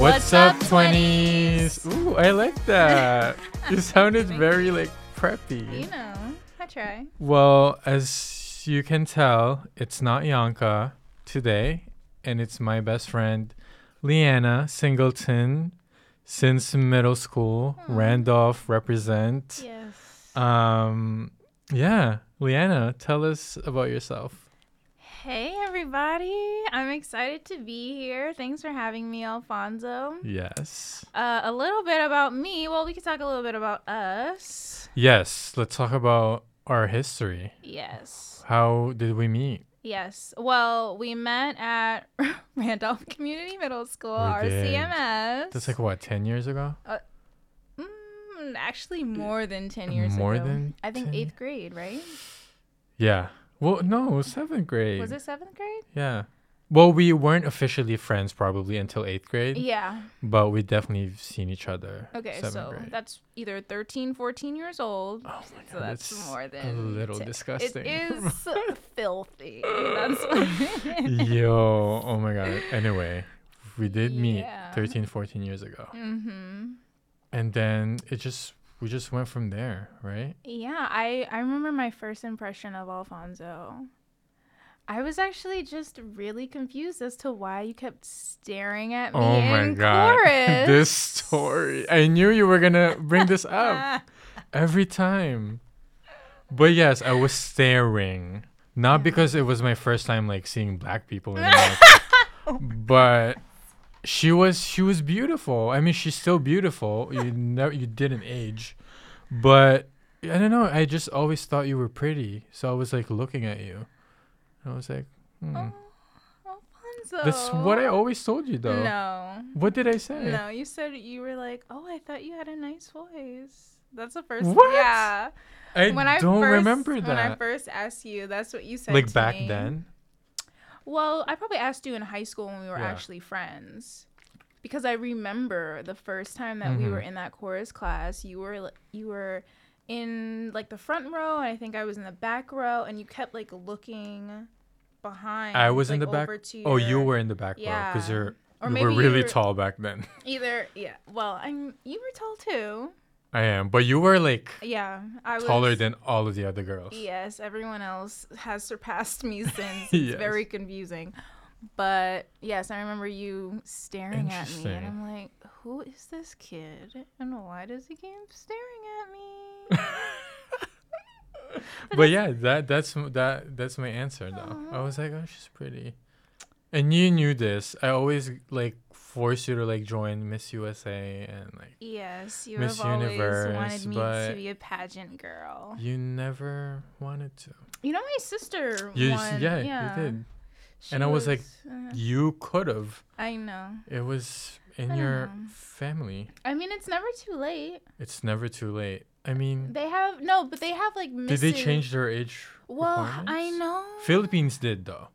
What's, up, 20s? Ooh, I like that. you sounded very like preppy. You know, I try. Well, as you can tell, it's not Yanka today, and it's my best friend, Leeanna Singleton, since middle school. Hmm. Randolph represent. Yes. Um, yeah, Leeanna, tell us about yourself. Hey, everybody. I'm excited to be here. Thanks for having me, Alfonso. Yes. Uh, a little bit about me. Well, we can talk a little bit about us. Yes, let's talk about our history. Yes. How did we meet? Yes. Well, we met at Randolph Community Middle School, We did. RCMS. That's like what, 10 years ago? Mm, actually, more than 10 years More ago. than I think 10 eighth grade, right? Yeah. Well, no, seventh grade. Was it seventh grade? Yeah. Well, we weren't officially friends probably until eighth grade, Yeah. but we definitely seen each other. Okay, so grade. that's either 13, 14 years old. Oh my so god, that's that's more a little t- disgusting. It is filthy. That's Yo, oh my god. Anyway, we did meet Yeah. 13, 14 years ago. mm-hmm. And then it just we just went from there, right? Yeah, I I remember my first impression of Alfonso. I was actually just really confused as to why you kept staring at me oh my in god. chorus. this story. I knew you were to bring this up. every time. But yes, I was staring. Not because it was my first time like seeing black people in America, but she was she was beautiful. I mean, she's still beautiful. You never you didn't age, but I don't know. I just always thought you were pretty, so I was like looking at you. I was like, hmm. Oh, Alfonso. that's what I always told you though. No. What did I say? No, you said you were like, "Oh, I thought you had a nice voice." That's the first. What? Yeah. I when I don't first, remember When I first asked you, that's what you said. Like back me. then. Well, I probably asked you in high school when we were Yeah. actually friends, because I remember the first time that we Mhm. were in that chorus class. You were you were in like the front row, and I think I was in the back row, and you kept like looking behind. I was in the back. to Oh, you were in the back row because you're Or you were you really were- tall back then. either. Yeah. Well, I'm. You were tall too. I am, but you were like Yeah, I was taller than all of the other girls. Yes, everyone else has surpassed me since. It's Yes. very confusing. But yes, I remember you staring at me, and I'm like, who is this kid? And why does he keep staring at me? But yeah, that that's that that's my answer though. I uh-huh. was like, oh, she's pretty, and you knew this. I always like force you to like join Miss USA and like yes, you Miss have always wanted me but- to be a pageant girl. you never wanted to. You know, my sister You won. yeah, yeah, you did. she And I was like, uh, You could have. I know. It was in your know. family. I mean, it's never too late. It's never too late. I mean, They have no, but they have like. did they change their age? Well, I know. Philippines did though.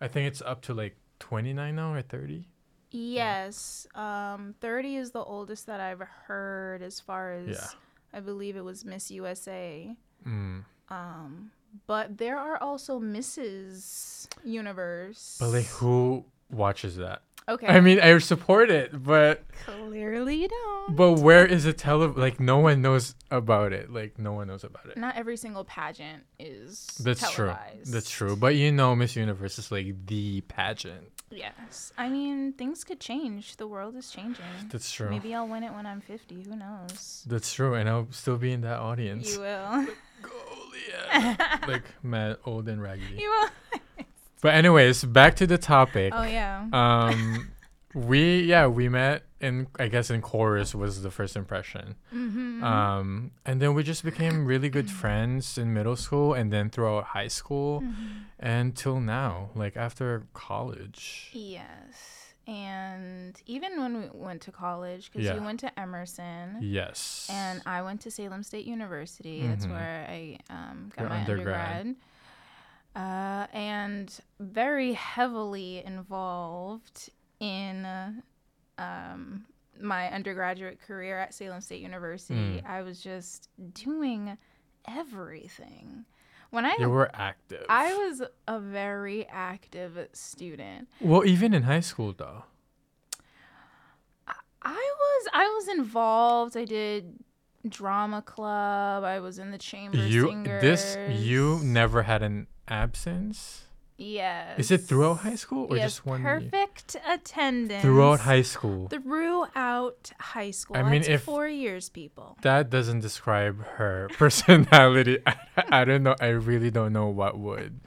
I think it's up to like 29 now or 30. Yes. Um, 30 is the oldest that I've heard as far as Yeah. I believe it was Miss USA. Mm. Um, but there are also Mrs. Universe. But like, who watches that? okay. I mean, I support it, but clearly you don't. but where is it tele? Like, no one knows about it. Like, no one knows about it. Not every single pageant is That's true. That's true. But you know, Miss Universe is like the pageant. Yes. I mean, things could change. The world is changing. That's true. Maybe I'll win it when I'm 50. Who knows? That's true, and I'll still be in that audience. You will. Goliath. like mad, old and raggedy. you will. But anyways, back to the topic. Oh, yeah. um we yeah we met in i guess in chorus was the first impression mm-hmm. um and then we just became really good friends in middle school and then throughout high school Mhm. and till now like after college Yes. And even when we went to college, because Yeah. you went to Emerson yes and I went to Salem State University, that's Mhm. where I um, got Your my undergrad. undergrad. Uh, and very heavily involved in uh, um, my undergraduate career at Salem State University. Mm. I was just doing everything. When I you were active I was a very active student. well even in high school though I was I was involved. I did drama club. I was in the chamber you singers. this you never had an absence. Yes. Is it throughout high school or yes, just one year? perfect attendance Throughout high school. Throughout high school. I mean, That's if- four years, people. that doesn't describe her personality. I, I don't know. I really don't know what would.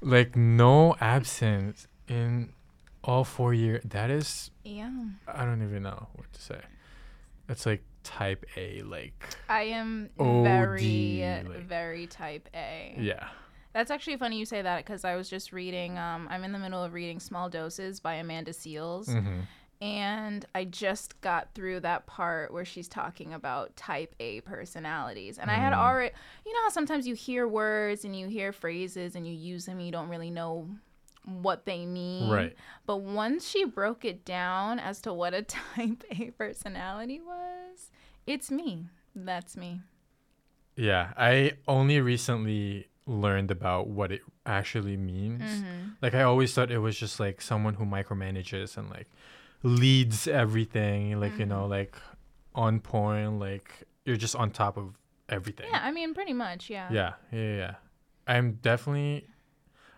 Like no absence in all four years. That is Yeah. I don't even know what to say. That's like type A, like I am OD, very, like- very type A. yeah. That's actually funny you say that because I was just reading. Um, I'm in the middle of reading Small Doses by Amanda Seales, hmm and I just got through that part where she's talking about type A personalities. And I had Mm. already, you know how sometimes you hear words and you hear phrases and you use them, and you don't really know what they mean. Right. But once she broke it down as to what a type A personality was, it's me. That's me. Yeah. I only recently learned about what it actually means. Mm-hmm. Like I always thought it was just like someone who micromanages and like leads everything, like you Mm-hmm. know, like on point, like you're just on top of everything. Yeah, I mean, pretty much, yeah. Yeah, yeah, yeah. I'm definitely.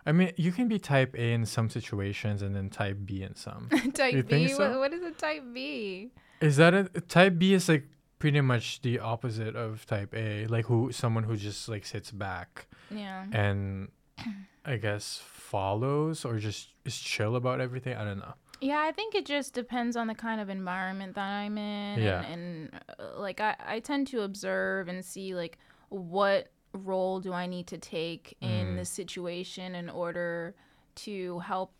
I mean, you can be type A in some situations and then type B in some. type You B. so? What, what is a type B? Is that a type B? Is like pretty much the opposite of type A, like who someone who just like sits back Yeah. and I guess follows or just is chill about everything. I don't know. Yeah, I think it just depends on the kind of environment that I'm in. Yeah. And, and uh, like, I, I tend to observe and see, like, what role do I need to take in Mm. this situation in order to help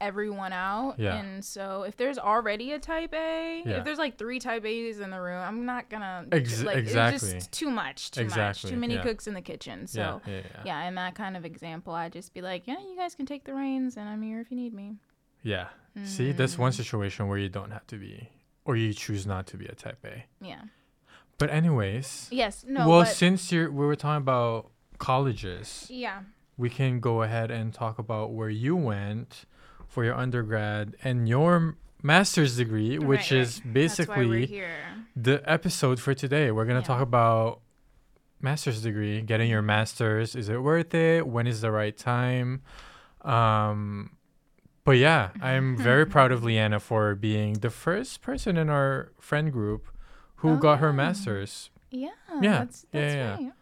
everyone out. Yeah. And so if there's already a type A, Yeah. if there's like three type A's in the room, I'm not gonna Ex- like exactly. it's just too much, too Exactly, much. Too many yeah. cooks in the kitchen. So yeah, yeah, in that kind of example, I'd just be like, yeah, you guys can take the reins, and I'm here if you need me. Yeah. See, that's one Mm. situation where you don't have to be, or you choose not to be a type A. Yeah. But anyways, Yes. No. well, since you're we were talking about colleges, yeah. we can go ahead and talk about where you went for your undergrad and your master's degree, which Right, right. is That's basically the episode for today. We're gonna Yeah. talk about master's degree, getting your master's. Is it worth it? When is the right time? Um, but yeah, I'm very proud of Leeanna for being the first person in our friend group who got her Oh. master's Yeah. Yeah, That's, yeah, yeah. right.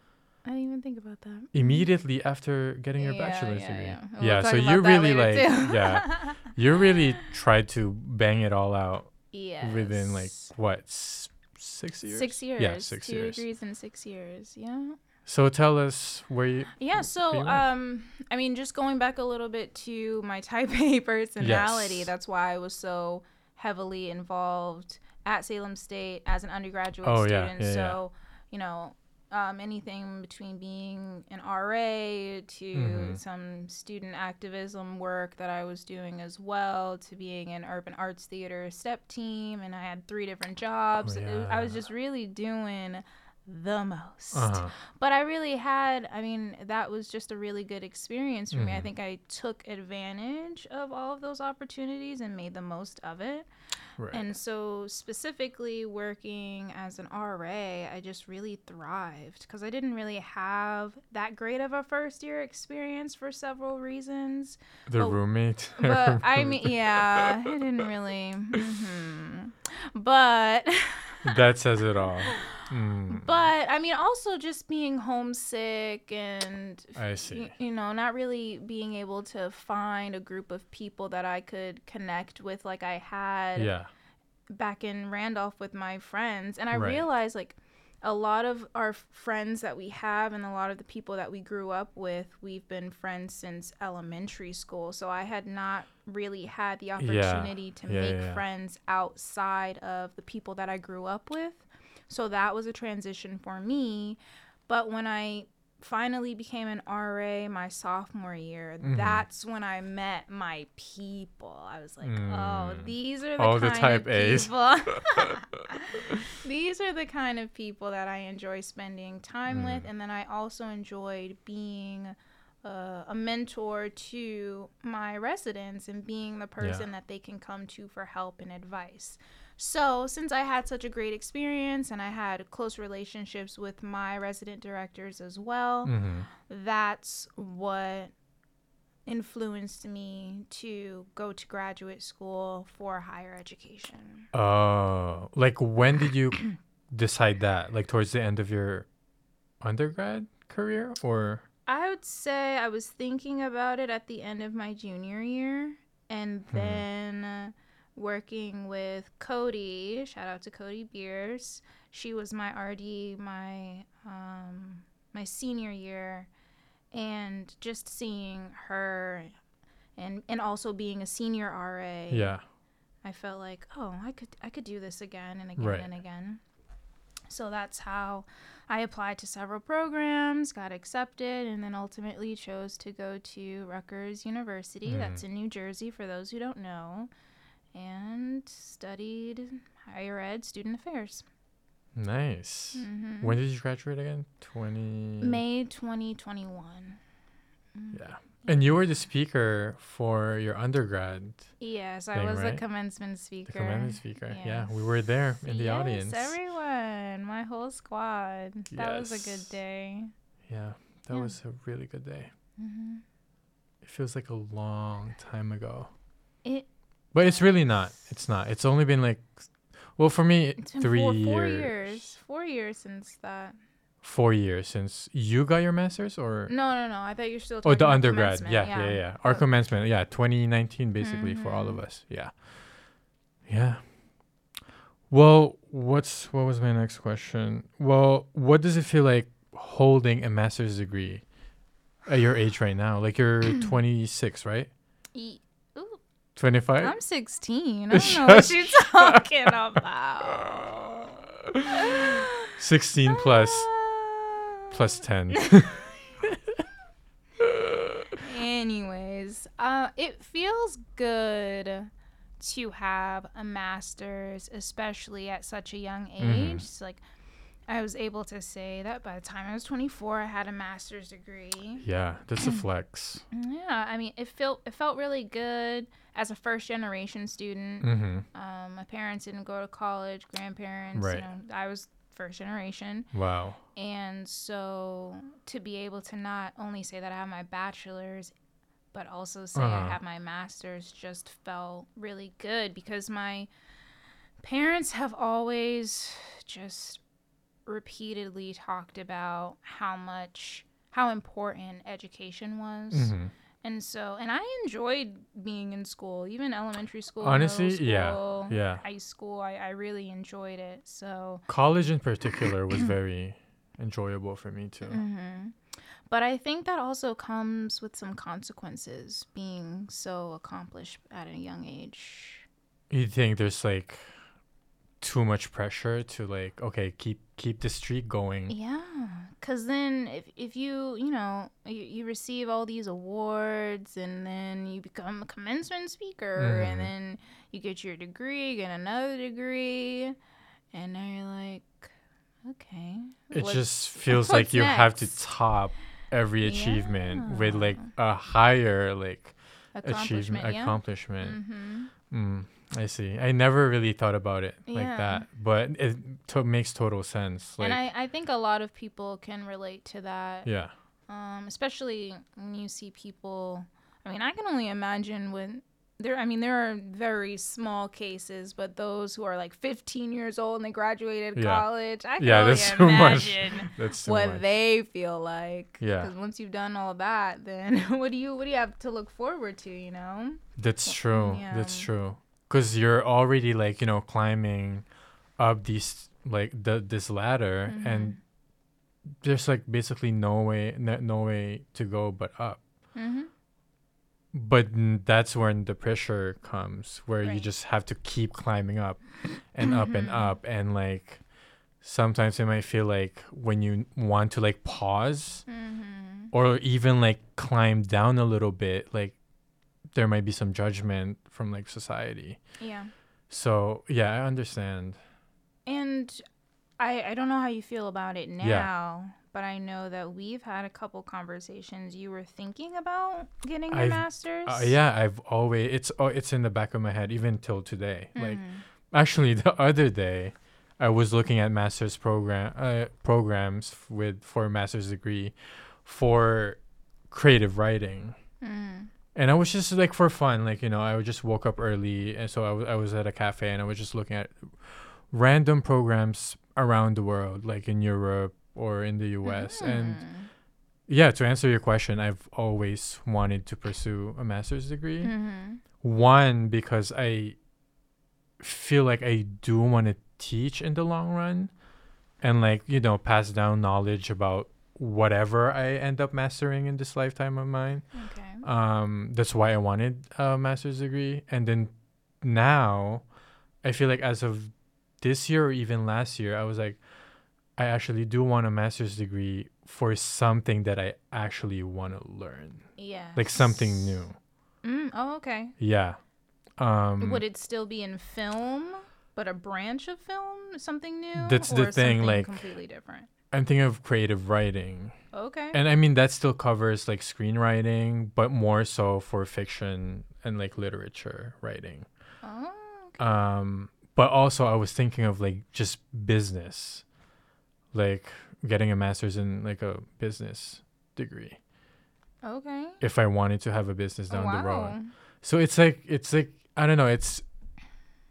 I didn't even think about that. immediately after getting your Yeah, bachelor's yeah, degree. yeah. Yeah, We'll so you really like yeah, you really tried to bang it all out within like what s- six years? Six years. Yeah, six Two years. degrees in six years. Yeah. So tell us where you. Yeah, so much. um I mean just going back a little bit to my type A personality, Yes. that's why I was so heavily involved at Salem State as an undergraduate Oh, student. yeah, yeah. so, you know, um, anything between being an RA to Mhm. some student activism work that I was doing as well, to being an urban arts theater step team, and I had three different jobs. It- I was Oh, just really doing the most Uh-huh. but I really had, I mean, that was just a really good experience for me. I Mhm. think I took advantage of all of those opportunities and made the most of it. Right. And so, specifically working as an RA, I just really thrived because I didn't really have that great of a first year experience for several reasons. the but- roommate. But I mean, yeah, I didn't really. mhm. But. that says it all. Mm, But I mean, also just being homesick and I see. y- you know, not really being able to find a group of people that I could connect with like I had Yeah. back in Randolph with my friends. And I Right. realized like a lot of our friends that we have and a lot of the people that we grew up with, we've been friends since elementary school. So I had not really had the opportunity to Yeah, make yeah, yeah. friends outside of the people that I grew up with. So that was a transition for me. But when I finally became an RA my sophomore year, Mhm. that's when I met my people. I was like, oh, Mm. these are the All the type of A's. people. these are the kind of people that I enjoy spending time with, Mm. and then I also enjoyed being uh, a mentor to my residents and being the person that they can come to for help and advice. So, since I had such a great experience and I had close relationships with my resident directors as well, hmm that's what influenced me to go to graduate school for higher education. Oh, like when did you decide that? Like towards the end of your undergrad career, or I would say I was thinking about it at the end of my junior year and Hmm. then uh, working with Cody, shout out to Cody Beers. She was my RD my um my senior year and just seeing her and and also being a senior RA. yeah, I felt like, oh, I could I could do this again and again Right. and again. So that's how I applied to several programs, got accepted, and then ultimately chose to go to Rutgers University. Mhm. That's in New Jersey for those who don't know, and studied higher ed student affairs. nice. hmm When did you graduate again? Twenty. May 2021. Yeah, and you were the speaker for your undergrad, Yes, I was right? a commencement speaker. the commencement speaker. Yeah, we were there in the yes, audience. everyone, my whole squad. That was a good day. Yeah, that Yeah. was a really good day. hmm It feels like a long time ago. It But it's really not. It's not. It's only been like, well, for me, it's been three four, years. four years. Four years since that. Four years since you got your master's, or No, no, no. I thought you're still. oh, the undergrad. commencement. Yeah, yeah, yeah, Our commencement. Yeah, 2019, basically for all of Mhm. us. Yeah, yeah. Well, what's what was my next question? Well, what does it feel like holding a master's degree at your age right now? Like you're 26, right? E- 25. I'm 16. I don't know what you're talking about. 16 plus. plus 10. Anyways, uh, it feels good to have a master's, especially at such a young Mhm. age. It's like I was able to say that by the time I was 24, I had a master's degree. yeah, that's a flex. Yeah, I mean, it felt it felt really good as a first generation student. Mm-hmm. Um, my parents didn't go to college, grandparents. Right. You know, I was first generation. Wow. And so to be able to not only say that I have my bachelor's, but also say Uh-huh. I have my master's just felt really good because my parents have always just repeatedly talked about how much how important education was. hmm And so and I enjoyed being in school, even elementary school, Honestly, middle yeah, yeah. high school. I, I really enjoyed it. So College in particular was very enjoyable for me too. hmm But I think that also comes with some consequences being so accomplished at a young age. You think there's like too much pressure to like okay keep keep the streak going. Yeah, because then if, if you, you know, you, you receive all these awards and then you become a commencement speaker Mhm. and then you get your degree, get another degree, and now you're like, okay. It just feels like you have to top every achievement with like a higher like accomplishment. achievement yeah. accomplishment. hmm Mm, I see. I never really thought about it like that, but it to- makes total sense. Like, and I, I think a lot of people can relate to that. yeah, um, especially when you see people. I mean, I can only imagine when there. I mean, there are very small cases, but those who are like 15 years old and they graduated Yeah. college, I can Yeah, only that's too much. imagine that's too what much. they feel like. Yeah. Because once you've done all that, then what do you what do you have to look forward to? You know. That's true. That's true. Cause you're already like you know climbing up these like the this ladder, and there's like basically no way no, no way to go but up. Mm-hmm. But that's when the pressure comes, where you just have to keep climbing up and up and Mhm. up, and like sometimes it might feel like when you want to like pause Mm-hmm. or even like climb down a little bit, like there might be some judgment from like society. Yeah. So yeah, I understand. And I I don't know how you feel about it now, Yeah. but I know that we've had a couple conversations. You were thinking about getting your I've- master's. Uh, yeah, I've always it's oh it's in the back of my head even till today. Like Mhm. actually the other day I was looking at master's program uh, programs with for a master's degree for creative writing. Mm. And I was just like for fun, like you know, I just woke up early, and so I wa- I was at a cafe, and I was just looking at random programs around the world, like in Europe or in the U.S. And Mm. yeah, to answer your question, I've always wanted to pursue a master's degree. Mhm. One because I feel like I do want to teach in the long run, and like you know, pass down knowledge about whatever I end up mastering in this lifetime of mine Okay. Um that's why i wanted a master's degree and then now i feel like as of this year or even last year i was like i actually do want a master's degree for something that i actually want to learn Yeah. like something new Mm, oh, okay. yeah um Would it still be in film, but a branch of film, something new? That's the thing, like- completely different. i'm thinking of creative writing Okay. and i mean that still covers like screenwriting but more so for fiction and like literature writing oh, okay. um but also i was thinking of like just business like getting a master's in like a business degree okay. if i wanted to have a business down wow. the road so it's like it's like i don't know it's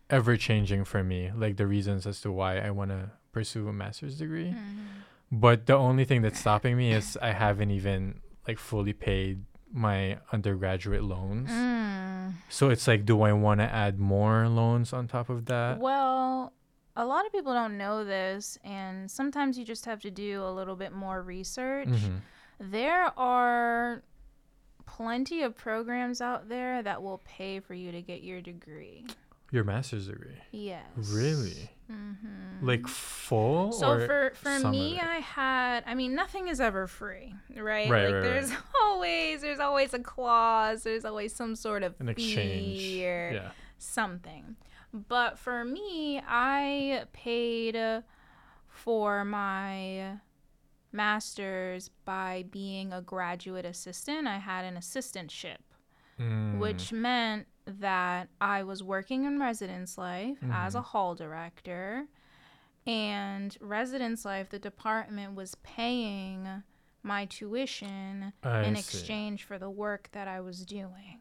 ever changing for me like the reasons as to why i want to pursue a master's degree Mhm. But the only thing that's stopping me is i haven't even like fully paid my undergraduate loans Mm. so it's like do i want to add more loans on top of that Well, a lot of people don't know this, and sometimes you just have to do a little bit more research. Mhm. There are plenty of programs out there that will pay for you to get your degree. Your master's degree. Yes. Really? Mm-hmm. Like full So or for for me. I had. I mean, nothing is ever free, right? Right, like right, there's always there's always a clause. There's always some sort of an exchange. or Yeah. something. But for me, I paid for my master's by being a graduate assistant. I had an assistantship, Mm. which meant that I was working in residence life as a hall director. And residence life, the department was paying my tuition I in see. exchange for the work that I was doing.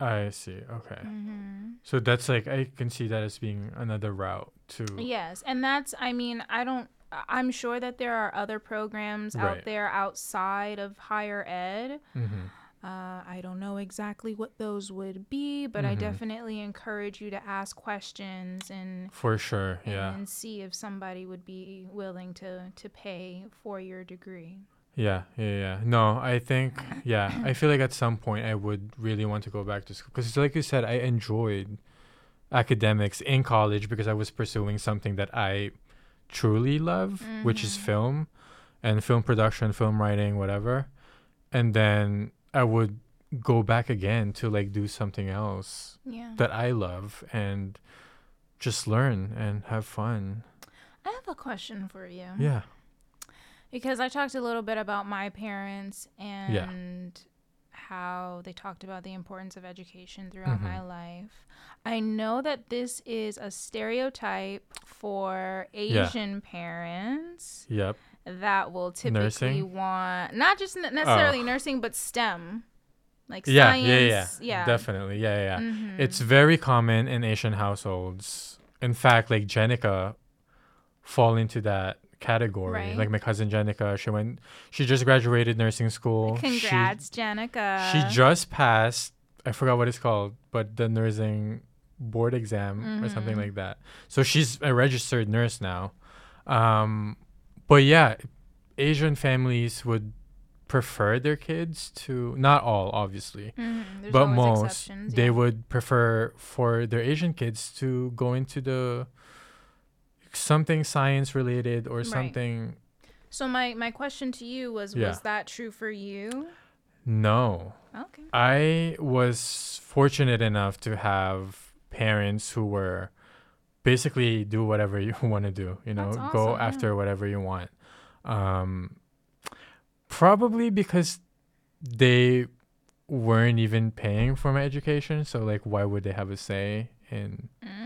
I see. Okay. hmm So that's like I can see that as being another route to Yes, and that's I mean, I don't I'm sure that there are other programs Right. out there outside of higher ed. Mhm. Uh, I don't know exactly what those would be, but I Mhm. definitely encourage you to ask questions and For sure. Yeah. and see if somebody would be willing to to pay for your degree. Yeah, yeah, yeah. No, I think, yeah, I feel like at some point I would really want to go back to school because, like you said, I enjoyed academics in college because I was pursuing something that I truly love, which is Mhm. film and film production, film writing, whatever. And then I would go back again to like do something else Yeah. that I love and just learn and have fun. I have a question for you. Yeah. Because I talked a little bit about my parents and how they talked about the importance of education throughout Mhm. my life. I know that this is a stereotype for Asian parents Yep. That will typically Nursing? want not just ne- necessarily nursing but STEM. Like Yeah, science. yeah, yeah, yeah. Definitely. Yeah, yeah. yeah. Mhm. It's very common in Asian households. In fact, like Jenica fall into that category. Right. Like my cousin Jenica, she went she just graduated nursing school. She- Congrats, Janica. She, just passed I forgot what it's called, but the nursing board exam or something Mhm. like that. So she's a registered nurse now. Um but yeah, Asian families would prefer their kids to not all obviously Mhm, but most exceptions, they would prefer for their asian kids to go into the something science related or Right. something So my my question to you was Yeah. was that true for you? no Okay. i was fortunate enough to have parents who were basically do whatever you want to do you know That's go awesome, yeah. after whatever you want um probably because they weren't even paying for my education so like why would they have a say in Mm.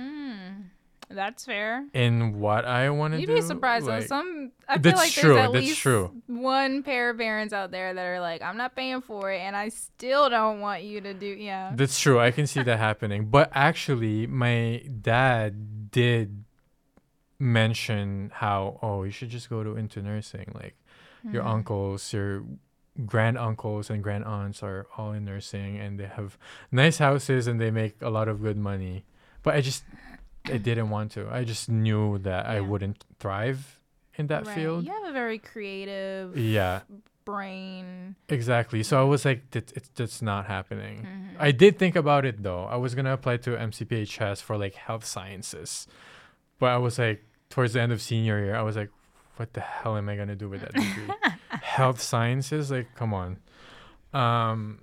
That's fair. in what I want to You'd do. be surprised though. like- Some I feel like true, there's at that's least true. one pair of parents out there that are like, I'm not paying for it, and I still don't want you to do. Yeah. That's true. I can see that happening. But actually, my dad did mention how oh you should just go to into nursing. Like your Mhm. uncles, your grand uncles and grand aunts are all in nursing and they have nice houses and they make a lot of good money. But I just I didn't want to. I just knew that I wouldn't thrive in that Right. field. You have a very creative Yeah, brain. exactly. So I was like, it's just not happening. Mhm. I did think about it though. I was gonna apply to MCPHS for like health sciences, but I was like, towards the end of senior year, I was like, what the hell am I gonna do with that degree? health sciences, like, come on. Um,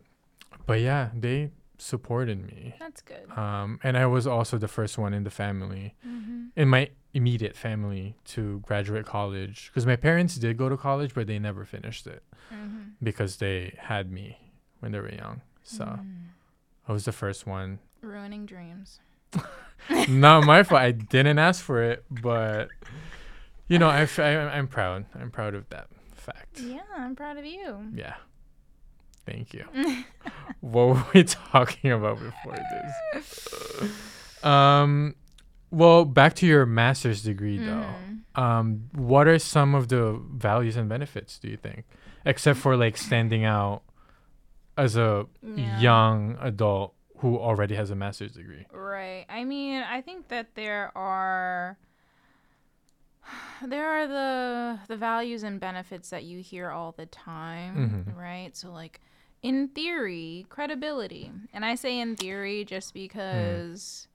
but yeah, they supported me. That's good. Um, and I was also the first one in the family, hmm in my immediate family, to graduate college. Because my parents did go to college, but they never finished it hmm because they had me when they were young. So Mm. I was the first one. Ruining dreams. Not my fault. I didn't ask for it, but you know, I'm proud. I'm proud of that fact. Yeah, I'm proud of you. Yeah. Thank you. what were we talking about before this? Um, well, back to your master's degree though. Mhm. Um, what are some of the values and benefits do you think, except for like standing out as a Yeah. young adult who already has a master's degree? Right. I mean, I think that there are there are the the values and benefits that you hear all the time, Mhm. right? So like in theory, credibility. And I say in theory just because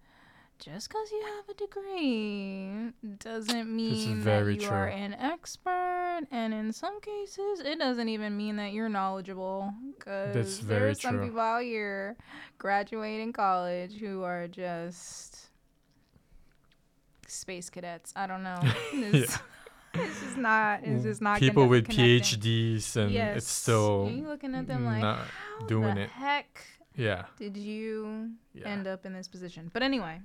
just because you have a degree doesn't mean that you are an expert. And in some cases it doesn't even mean that you're knowledgeable because there's some true. people out here graduating college who are just space cadets. I don't know it's, just not it's just not People with connecting. PhDs and yes. it's still you looking at them like not how doing the it. heck yeah. did you Yeah. end up in this position but anyway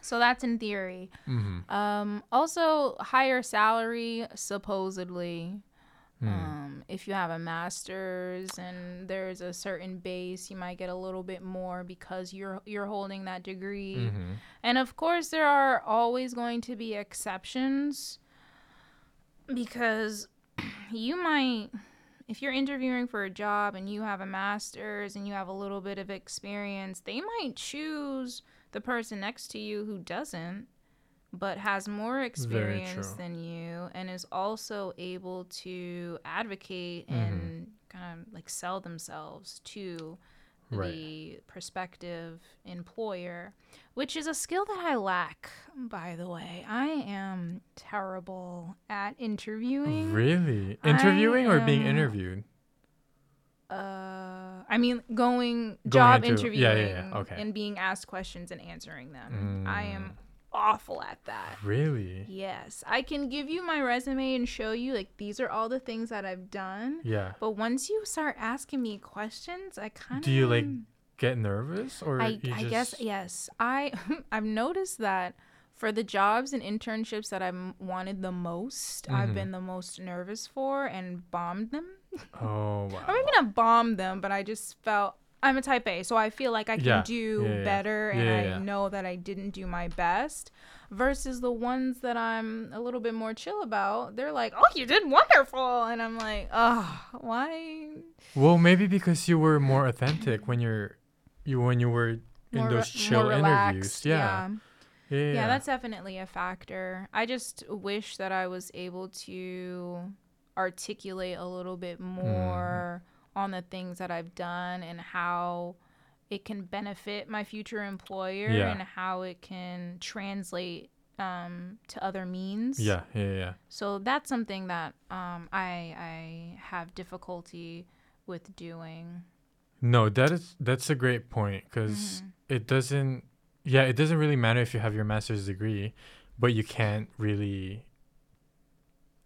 so that's in theory hmm um also higher salary supposedly Hmm. um, if you have a master's and there's a certain base, you might get a little bit more because you're you're holding that degree. hmm And of course, there are always going to be exceptions because you might, if you're interviewing for a job and you have a master's and you have a little bit of experience, they might choose the person next to you who doesn't, but has more experience than you and is also able to advocate Mhm. and kind of like sell themselves to Right. the prospective employer, which is a skill that I lack, by the way. I am terrible at interviewing. Really? I Interviewing or being interviewed? Uh, I mean, going, Going job into- interviewing yeah, yeah, yeah, okay. and being asked questions and answering them. I am Mm. Awful at that. Really? Yes, I can give you my resume and show you like these are all the things that I've done. Yeah. But once you start asking me questions, I kind of Do you, like, Get nervous or I, I just guess yes. I I've noticed that for the jobs and internships that I've wanted the most, I've Mhm. been the most nervous for and bombed them. Oh wow. Or maybe not bombed them, but I just felt I'm a type A, so I feel like I can Yeah. do Yeah, yeah. better and I know that I didn't do my best. Versus the ones that I'm a little bit more chill about, they're like, "Oh, you did wonderful," and I'm like, "Oh, why?" Well, maybe because you were more authentic when you're you when you were in More re- those chill more interviews. Yeah. Yeah. that's definitely a factor. I just wish that I was able to articulate a little bit Mm-hmm. more on the things that I've done and how it can benefit my future employer Yeah. and how it can translate um, to other means. yeah, yeah, yeah. So that's something that um, I I have difficulty with doing. No, that is that's a great point because Mhm. it doesn't. Yeah, it doesn't really matter if you have your master's degree, but you can't really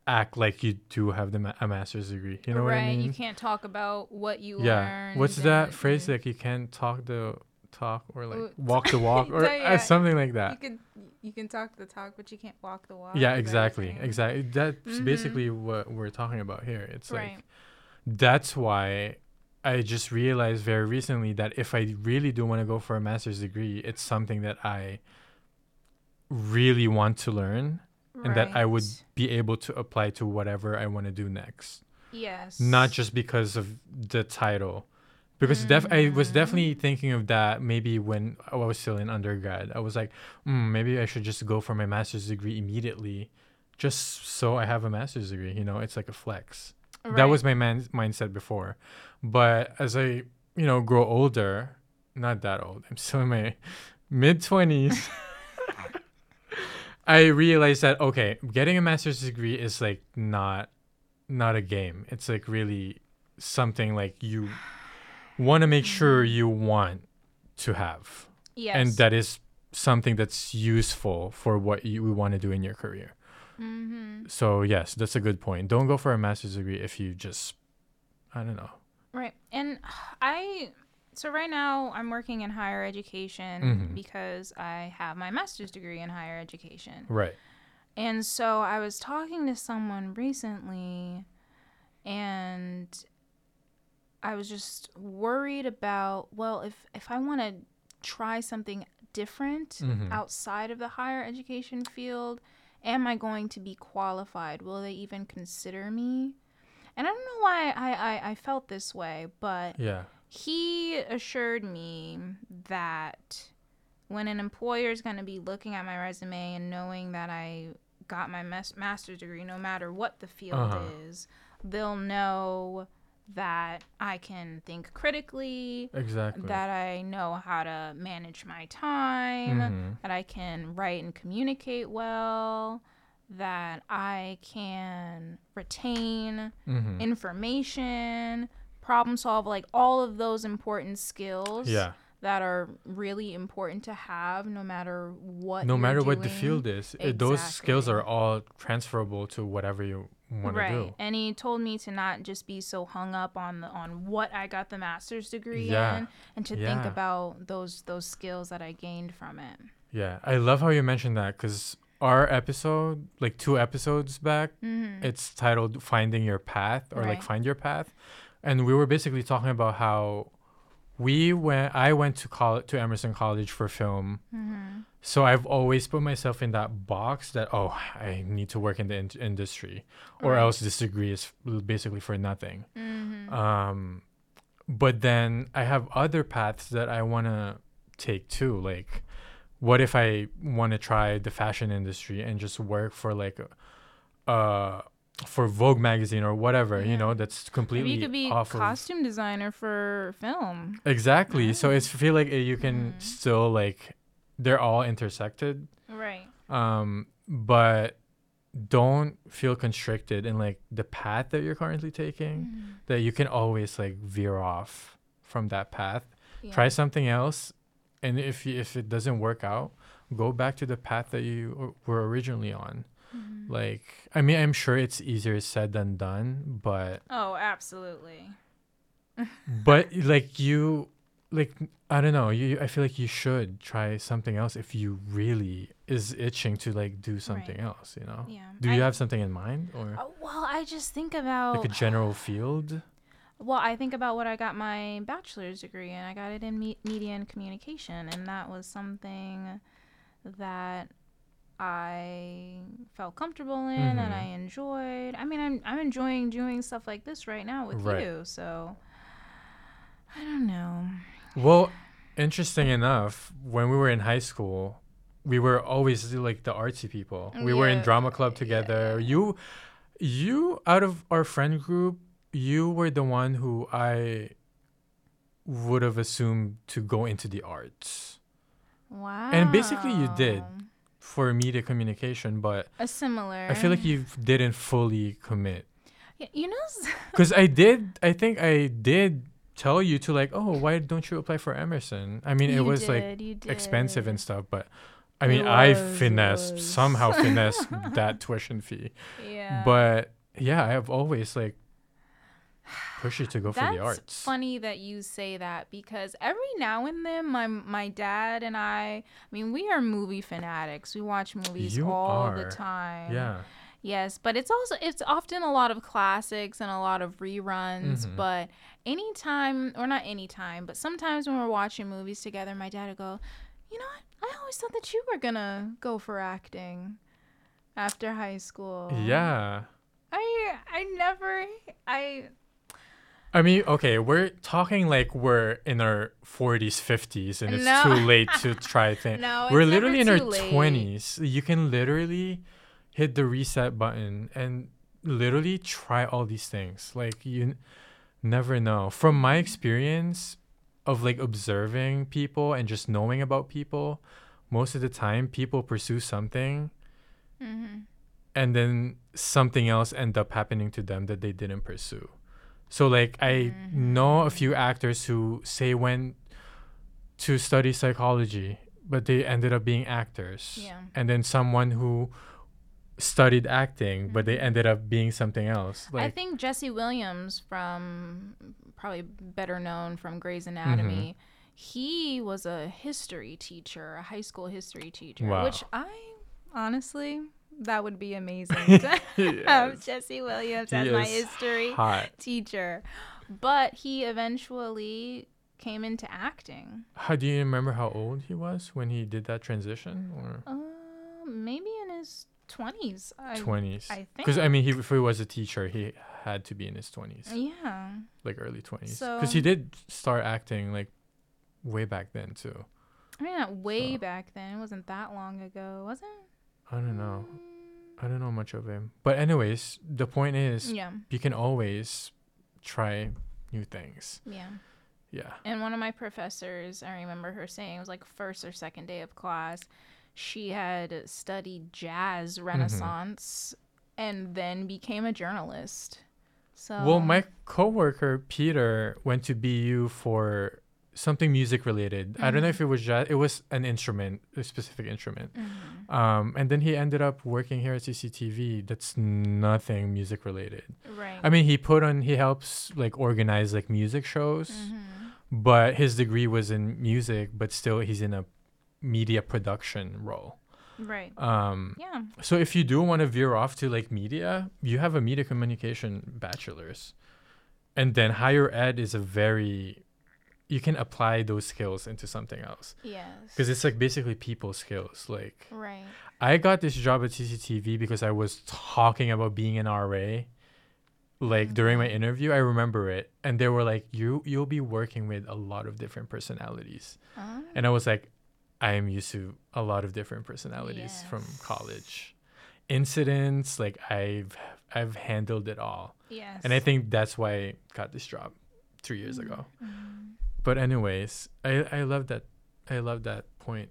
act like you do have the ma- a master's degree. You know right? what I mean? You can't talk about what you yeah. learned. What's that phrase like? You can't talk the talk or like walk the walk or Yeah, uh, yeah. something like that. You can you can talk the talk, but you can't walk the walk. Yeah, Is that what exactly, exactly. That's Mhm. basically what we're talking about here. It's Right. like that's why I just realized very recently that if I really do want to go for a master's degree, it's something that I really want to learn and that I would be able to apply to whatever I want to do next. Yes. Not just because of the title. Because def- I was definitely thinking of that maybe when I was still in undergrad. I was like, mm, maybe I should just go for my master's degree immediately just so I have a master's degree. You know, it's like a flex. That was my man- mindset before. But as I, you know, grow older, not that old, I'm still in my mid 20s. I realized that okay, getting a master's degree is like not not a game. It's like really something like you want to make sure you want to have. yes. And that is something that's useful for what you want to do in your career. Mm-hmm. So yes, that's a good point. Don't go for a master's degree if you just I don't know. Right. And I so right now I'm working in higher education Mhm. because I have my master's degree in higher education. Right. And so I was talking to someone recently and I was just worried about well if if I want to try something different Mhm. outside of the higher education field am I going to be qualified will they even consider me and I don't know why I, I, I felt this way but Yeah. He assured me that when an employer is going to be looking at my resume and knowing that I got my mas- master's degree, no matter what the field Uh-huh. is, they'll know that I can think critically, Exactly. that I know how to manage my time, Mhm. that I can write and communicate well, that I can retain Mhm. information, problem solve, like all of those important skills Yeah. that are really important to have no matter what No matter what the field is, uh, those skills are all transferable to whatever you want to right do. and he told me to not just be so hung up on the on what i got the master's degree Yeah. in and to think about those those skills that i gained from it Yeah, I love how you mentioned that because our episode, like two episodes back, mm-hmm. it's titled "Finding Your Path" or like "Find Your Path," and we were basically talking about how we went. I went to college to Emerson College for film, Mm-hmm. so I've always put myself in that box that oh, I need to work in the in- industry, or Right. else this degree is basically for nothing. Mm-hmm. Um, but then I have other paths that I want to take too. Like, what if I want to try the fashion industry and just work for like, uh, for Vogue magazine or whatever, you know, that's completely Maybe you could be off of costume designer for film exactly. So it's feel like uh, you can Mhm. still like they're all intersected. right Um, but don't feel constricted in like the path that you're currently taking. Mhm. that you can always like veer off from that path Yeah. try something else and if you, if it doesn't work out go back to the path that you were originally on. Like i mean i'm sure it's easier said than done but oh absolutely. But like you like i don't know you i feel like you should try something else if you really is itching to like do something else you know? Yeah. Do I- you have something in mind or Uh, well i just think about like a general field? Well, I think about what I got my bachelor's degree in. I got it in me- media and communication, and that was something that I felt comfortable in and Mhm. I enjoyed. I mean, I'm I'm enjoying doing stuff like this right now with Right. you. So I don't know. Well, interesting enough, when we were in high school, we were always like the artsy people. We were in drama club together. You, you out of our friend group, you were the one who I would have assumed to go into the arts Wow. And basically you did. For media communication, but A similar. I feel like you didn't fully commit. Y- You know. Because I did, I think I did tell you to like, oh, why don't you apply for Emerson? I mean, it was like did, you expensive and stuff, but I mean, I was, it finessed somehow finessed that tuition fee. Yeah. But yeah, I have always like push you to go for the arts. funny that you say that because every now and then my my dad and I, I mean, we are movie fanatics. We watch movies You all the time. Yeah. Yes, but it's also it's often a lot of classics and a lot of reruns. Mhm. But anytime, or not anytime, but sometimes when we're watching movies together, my dad would go, "You know what? I always thought that you were gonna go for acting after high school." Yeah. I I never I I mean, okay, we're talking like we're in our 40s, 50s, and it's No. too late to try things. No, we're it's never literally in our late. 20s. You can literally hit the reset button and literally try all these things. Like, you n- never know. From my experience of like observing people and just knowing about people, most of the time people pursue something mhm. and then something else end up happening to them that they didn't pursue. So like I know a few actors who say went to study psychology, but they ended up being actors. Yeah. And then someone who studied acting, but they Mhm. ended up being something else. Like, I think Jesse Williams from probably better known from Grey's Anatomy. Mm-hmm. He was a history teacher, a high school history teacher, Wow. which I honestly that would be amazing Yes. Jesse Williams as my history hot. teacher. But he eventually came into acting. How do you remember how old he was when he did that transition or Uh, maybe in his 20s. I, 20s? I Because I mean, he, if he was a teacher, he had to be in his 20s. Yeah. like early 20s So- because he did start acting like way back then too I mean, not way So- back then. It wasn't that long ago, was it? I don't know i don't know much of him but anyways the point is Yeah, you can always try new things yeah. yeah And one of my professors, I remember her saying, it was like first or second day of class, she had studied jazz Mm-hmm. renaissance and then became a journalist. So well my coworker peter went to bu for something music related i don't know if it was jazz it was an instrument a specific instrument Mhm. um and then he ended up working here at cctv that's nothing music related right. i mean he put on he helps like organize like music shows Mhm. but his degree was in music but still he's in a media production role right. um Yeah. so if you do want to veer off to like media you have a media communication bachelor's and then higher ed is a very you can apply those skills into something else Yes. because it's like basically people skills like right. i got this job at cctv because i was talking about being an ra like during my interview i remember it and they were like you you'll be working with a lot of different personalities Oh, and i was like i am used to a lot of different personalities from college incidents like i've i've handled it all yes. and i think that's why i got this job three years ago Mhm. But anyways i i love that i love that point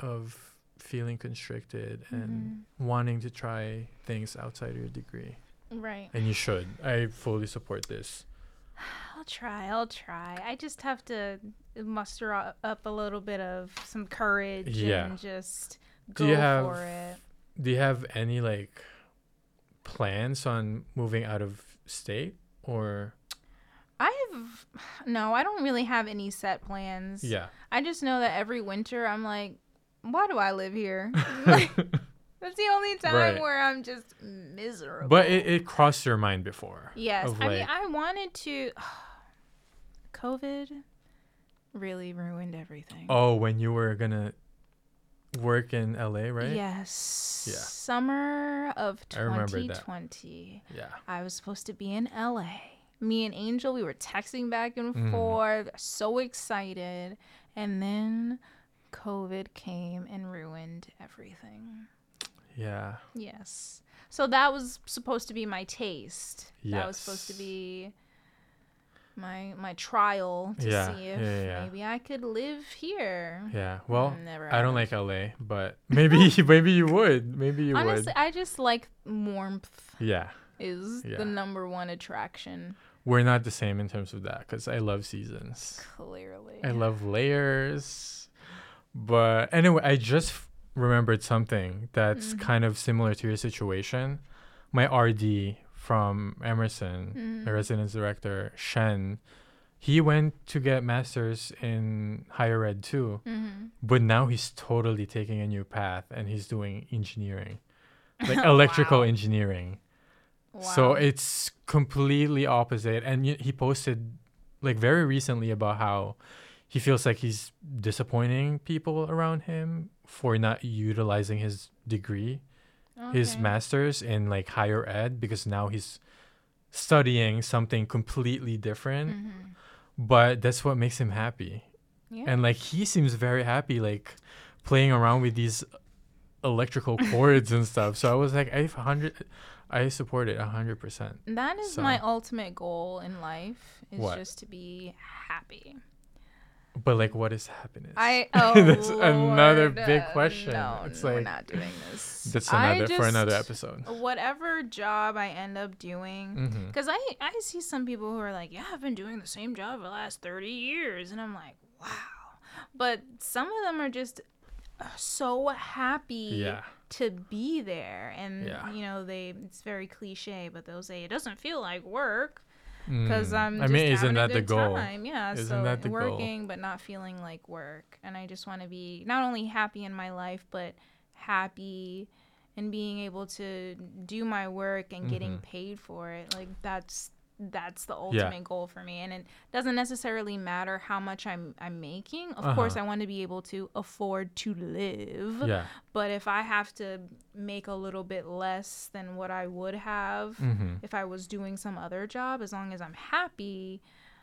of feeling constricted and mm-hmm. wanting to try things outside of your degree Right. and you should i fully support this I'll try. I'll try. I just have to muster up a little bit of some courage Yeah. and just Do go you have- for it. do you have any like plans on moving out of state or I have no. I don't really have any set plans. yeah I just know that every winter I'm like, why do I live here? Like, That's the only time Right. where I'm just miserable. but it, it crossed your mind before Yes, I mean I wanted to. COVID really ruined everything. oh when you were gonna work in la right Yes. Yeah. Summer of I remember that. 2020. yeah I was supposed to be in LA. Me and Angel, we were texting back and Mhm. forth, so excited. And then COVID came and ruined everything. yeah Yes. So that was supposed to be my taste. That was supposed to be my my trial to Yeah, see if yeah, yeah, maybe I could live here. yeah well Never i don't like la but maybe maybe you would maybe you would. Honestly, I just like warmth yeah is the number one attraction. We're not the same in terms of that because i love seasons Clearly. I love layers. But anyway, I just remembered something that's Mhm. kind of similar to your situation. My RD from Emerson, Mhm. the residence director, Shen, he went to get masters in higher ed too. Mhm. But now he's totally taking a new path and he's doing engineering. Like electrical Wow. engineering. So it's completely opposite. And he posted like very recently about how he feels like he's disappointing people around him for not utilizing his degree, his master's in like higher ed, because now he's studying something completely different. Mhm. But that's what makes him happy. Yeah. And like he seems very happy, like playing around with these electrical cords and stuff. So I was like, I hundred, I support it a hundred percent. That is So- my ultimate goal in life is What? just to be happy. But like, what is happiness? I oh That's another Lord, big uh, question. No, It's we're not doing this. That's another for another episode. Whatever job I end up doing, because I I see some people who are like, yeah, I've been doing the same job for the last thirty years, and I'm like, wow. But some of them are just so happy Yeah. to be there, and Yeah. you know they it's very cliche, but they'll say it doesn't feel like work because Mm. I'm. I Just mean, isn't that the goal? Time. Yeah, Isn't so that the goal? working but not feeling like work, and I just want to be not only happy in my life, but happy and being able to do my work and getting Mhm. paid for it. Like that's that's the ultimate goal for me, and it doesn't necessarily matter how much I'm I'm making. Of course, Uh-huh. I want to be able to afford to live. Yeah. But if I have to make a little bit less than what I would have hmm if I was doing some other job, as long as I'm happy,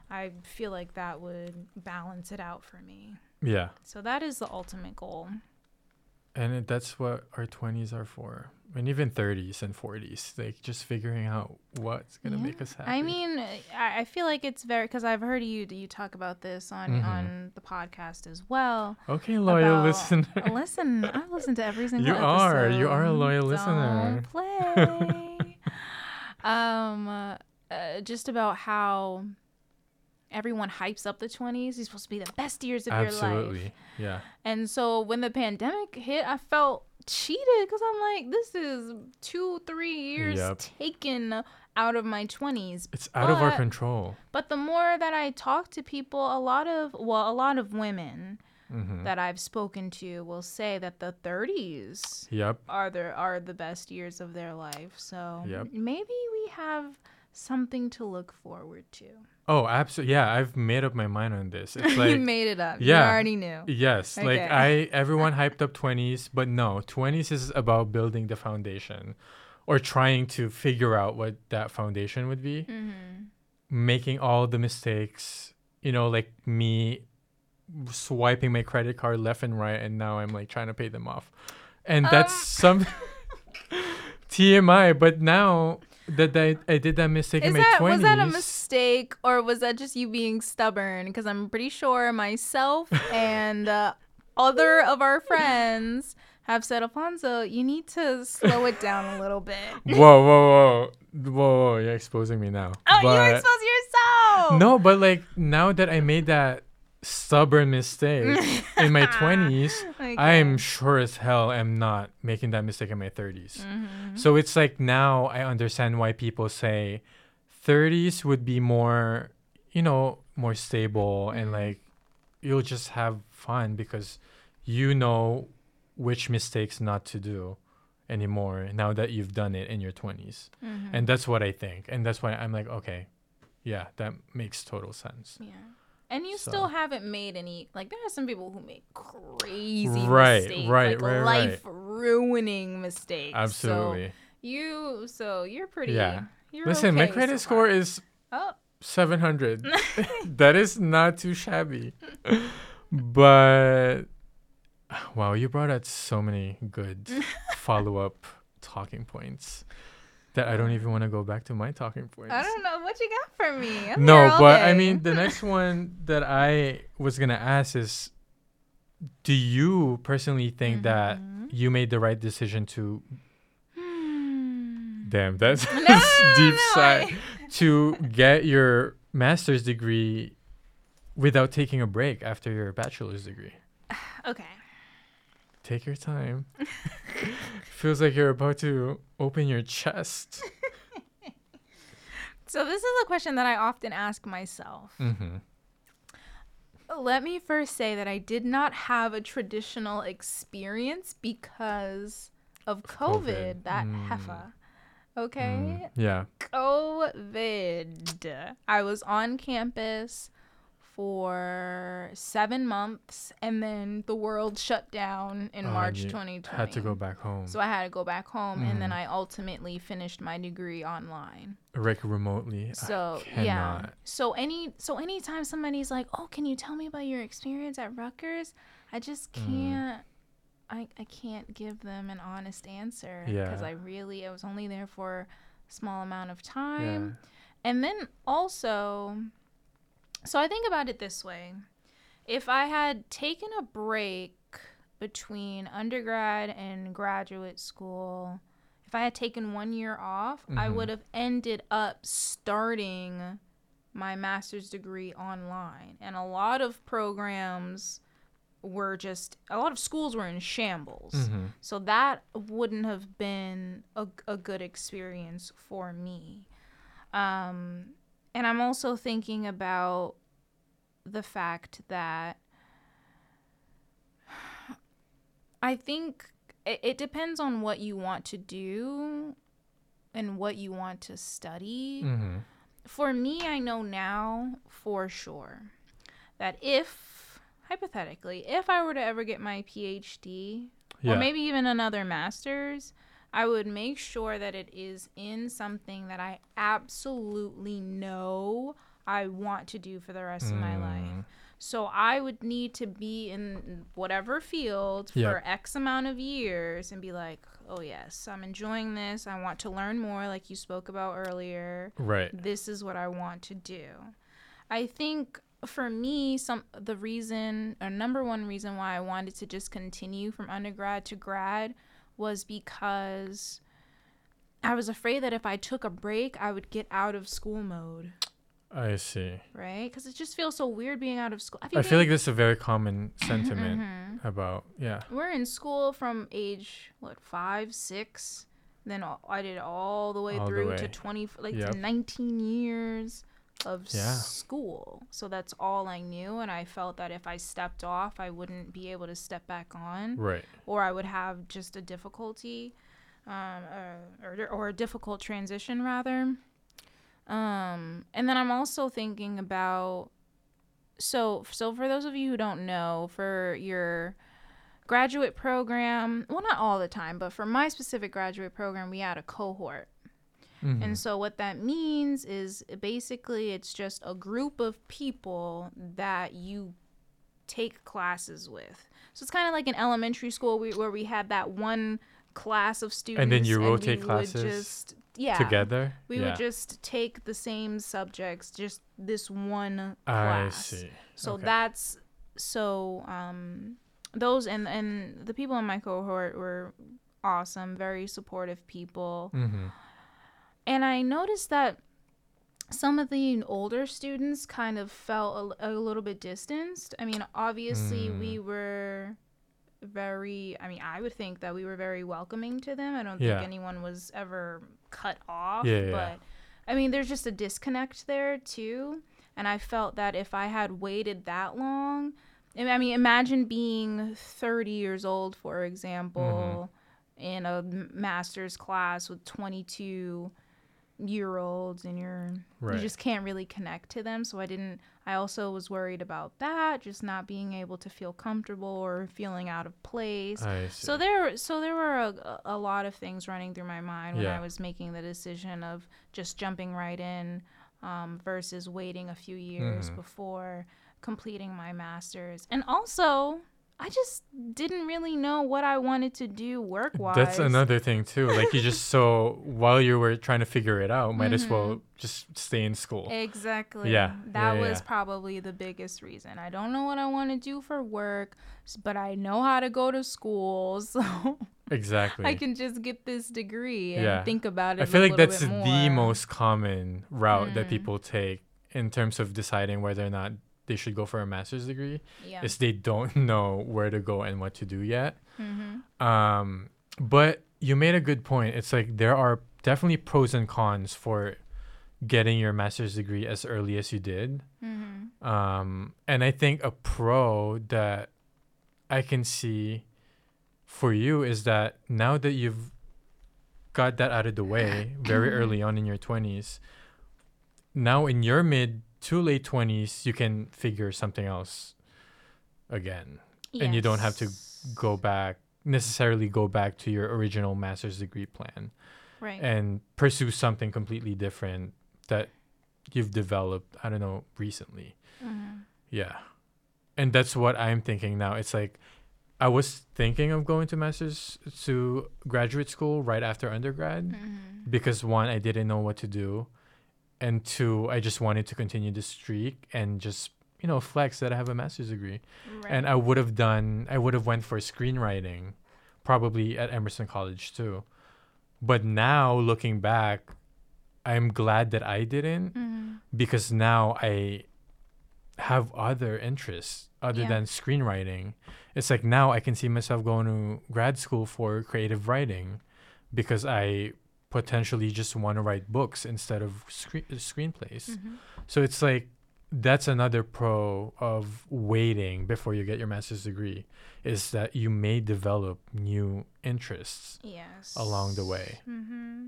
I feel like that would balance it out for me. Yeah. So that is the ultimate goal. And it, that's what our 20s are for. And even 30s and 40s. Like just figuring out what's going to make us happy. I mean, I, I feel like it's very because I've heard you you talk about this on Mhm. on the podcast as well. okay, loyal listener. Listen, I listen to every single. You are. You are a loyal listener. Don't play. um, uh, just about how everyone hypes up the twenties. These supposed to be the best years of your life. Absolutely. Yeah. And so when the pandemic hit, I felt cheated because I'm like, this is two, three years Yep. taken out of my 20s. It's out of our control. But the more that I talk to people, a lot of, well, a lot of women hmm that I've spoken to will say that the 30s Yep. are the, are the best years of their life. So Yep. maybe we have something to look forward to. Oh, absolutely. Yeah, I've made up my mind on this. It's like, you made it up. yeah. You already knew. Yes, like I everyone hyped up 20s, but no, 20s is about building the foundation or trying to figure out what that foundation would be, Mm-hmm. making all the mistakes, you know, like me swiping my credit card left and right and now I'm like trying to pay them off. And that's Um. some TMI, but now that I, I did that mistake Is in my that 20s. was that a mistake or was that just you being stubborn? Because I'm pretty sure myself and uh, other of our friends have said, Alfonso, you need to slow it down a little bit. Whoa, whoa, whoa. Whoa, whoa, you're exposing me now. Oh, you But- expose yourself. No, but like now that I made that stubborn mistake in my 20s, Okay. I'm sure as hell am not making that mistake in my 30s. Mhm. So it's like now I understand why people say 30s would be more, you know, more stable and like you'll just have fun because you know which mistakes not to do anymore now that you've done it in your 20s. Mhm. And that's what I think. And that's why I'm like, okay, yeah, that makes total sense. yeah. And you So- still haven't made any like there are some people who make crazy Right, mistakes, right, like right, right. life ruining mistakes. So Absolutely. you so you're pretty Yeah. You're Listen, my credit so score is Oh, 700. that is not too shabby. but wow, you brought out so many good follow up talking points that I don't even want to go back to my talking points. I don't know what you got for me. I'm no, but I mean, the next one that I was going to ask is do you personally think that Mhm. you made the right decision to Hmm. damn that's no, deep no, sigh I- to get your master's degree without taking a break after your bachelor's degree Okay. Take your time feels like you're about to open your chest So this is a question that I often ask myself. Mm-hmm. Let me first say that I did not have a traditional experience because of COVID, COVID. that Mm. heifer. Okay? Yeah. COVID. I was on campus for seven months and then the world shut down in and March you 2020. Had to go back home. So I had to go back home and then Mhm. I ultimately finished my degree online. like remotely. I So yeah. So any so anytime somebody's like, "Oh, can you tell me about your experience at Rutgers?" I just Mm. can't. I I can't give them an honest answer because Yeah. I really I was only there for a small amount of time, Yeah. and then also, so I think about it this way: if I had taken a break between undergrad and graduate school. If I had taken one year off, I Mhm. would have ended up starting my master's degree online. And a lot of programs were just, a lot of schools were in shambles. Mhm. So that wouldn't have been a, a good experience for me. Um, and I'm also thinking about the fact that I think it, it depends on what you want to do and what you want to study. Mhm. For me, I know now for sure that if, hypothetically, if I were to ever get my PhD Yeah. or maybe even another master's, I would make sure that it is in something that I absolutely know I want to do for the rest of my life. Mm. So I would need to be in whatever field for Yep. X amount of years and be like, oh, yes, I'm enjoying this. I want to learn more, like you spoke about earlier. Right. This is what I want to do. I think for me, some the reason, or number one reason why I wanted to just continue from undergrad to grad was because I was afraid that if I took a break, I would get out of school mode, I see. right? Because it just feels so weird being out of school. I feel like this is a very common sentiment Mhm. about yeah. we're in school from age what five, six. Then all- I did all the way All the through to twenty, like Yep. to nineteen years of Yeah. school. So that's all I knew, and I felt that if I stepped off, I wouldn't be able to step back on, Right. or I would have just a difficulty, um, uh, or or a difficult transition rather. Um, and then I'm also thinking about so so for those of you who don't know, for your graduate program, well not all the time, but for my specific graduate program, we had a cohort. Mhm. And so what that means is basically it's just a group of people that you take classes with. So it's kind of like an elementary school we, where we had that one class of students And then you we rotate would classes just yeah Together. we yeah. would just take the same subjects, just this one class. I see. So Okay. that's so um those and and the people in my cohort were awesome, very supportive people. Mhm. And I noticed that some of the older students kind of felt a, a little bit distanced. I mean, obviously Mm. we were very I mean, I would think that we were very welcoming to them. I don't Yeah. think anyone was ever cut off, Yeah, yeah, but. I mean, there's just a disconnect there too. And I felt that if I had waited that long, I I mean, imagine being 30 years old, for example, in a master's class with 22 year olds and you're Right. you just can't really connect to them so i didn't i also was worried about that just not being able to feel comfortable or feeling out of place so there, so there were a, a lot of things running through my mind when Yeah. I was making the decision of just jumping right in um, versus waiting a few years Mhm. before completing my master's. And also, I just didn't really know what I wanted to do work wise. That's another thing too. Like you just so while you were trying to figure it out, might as Mm-hmm. well just stay in school. Exactly. Yeah, That yeah, was yeah. probably the biggest reason. I don't know what I want to do for work, but I know how to go to school, so Exactly. I can just get this degree and Yeah. think about it. I feel like that's the most common route that Mm. people take in terms of deciding whether or not they should go for a master's degree. Yeah. Is they don't know where to go and what to do yet. Mm-hmm. Um, but you made a good point. It's like there are definitely pros and cons for getting your master's degree as early as you did. Mm-hmm. Um, and I think a pro that I can see for you is that now that you've got that out of the way very early on in your 20s, now in your mid to late 20s, you can figure something else again. And you don't have to Go back, necessarily go back to your original master's degree plan right. and pursue something completely different that you've developed, I don't know, recently. Mhm. Yeah. And that's what I'm thinking now. It's like I was thinking of going to master's to graduate school right after undergrad Mhm. because one, I didn't know what to do. And two, I just wanted to continue the streak and just, you know, flex that I have a master's degree. Right. And I would have done I would have went for screenwriting probably at Emerson College too. But now looking back, I'm glad that I didn't Mhm. because now I have other interests other Yeah. than screenwriting. It's like now I can see myself going to grad school for creative writing because I potentially just want to write books instead of screen screenplays. Mhm. So it's like that's another pro of waiting before you get your master's degree is that you may develop new interests Yes. along the way. Mm-hmm.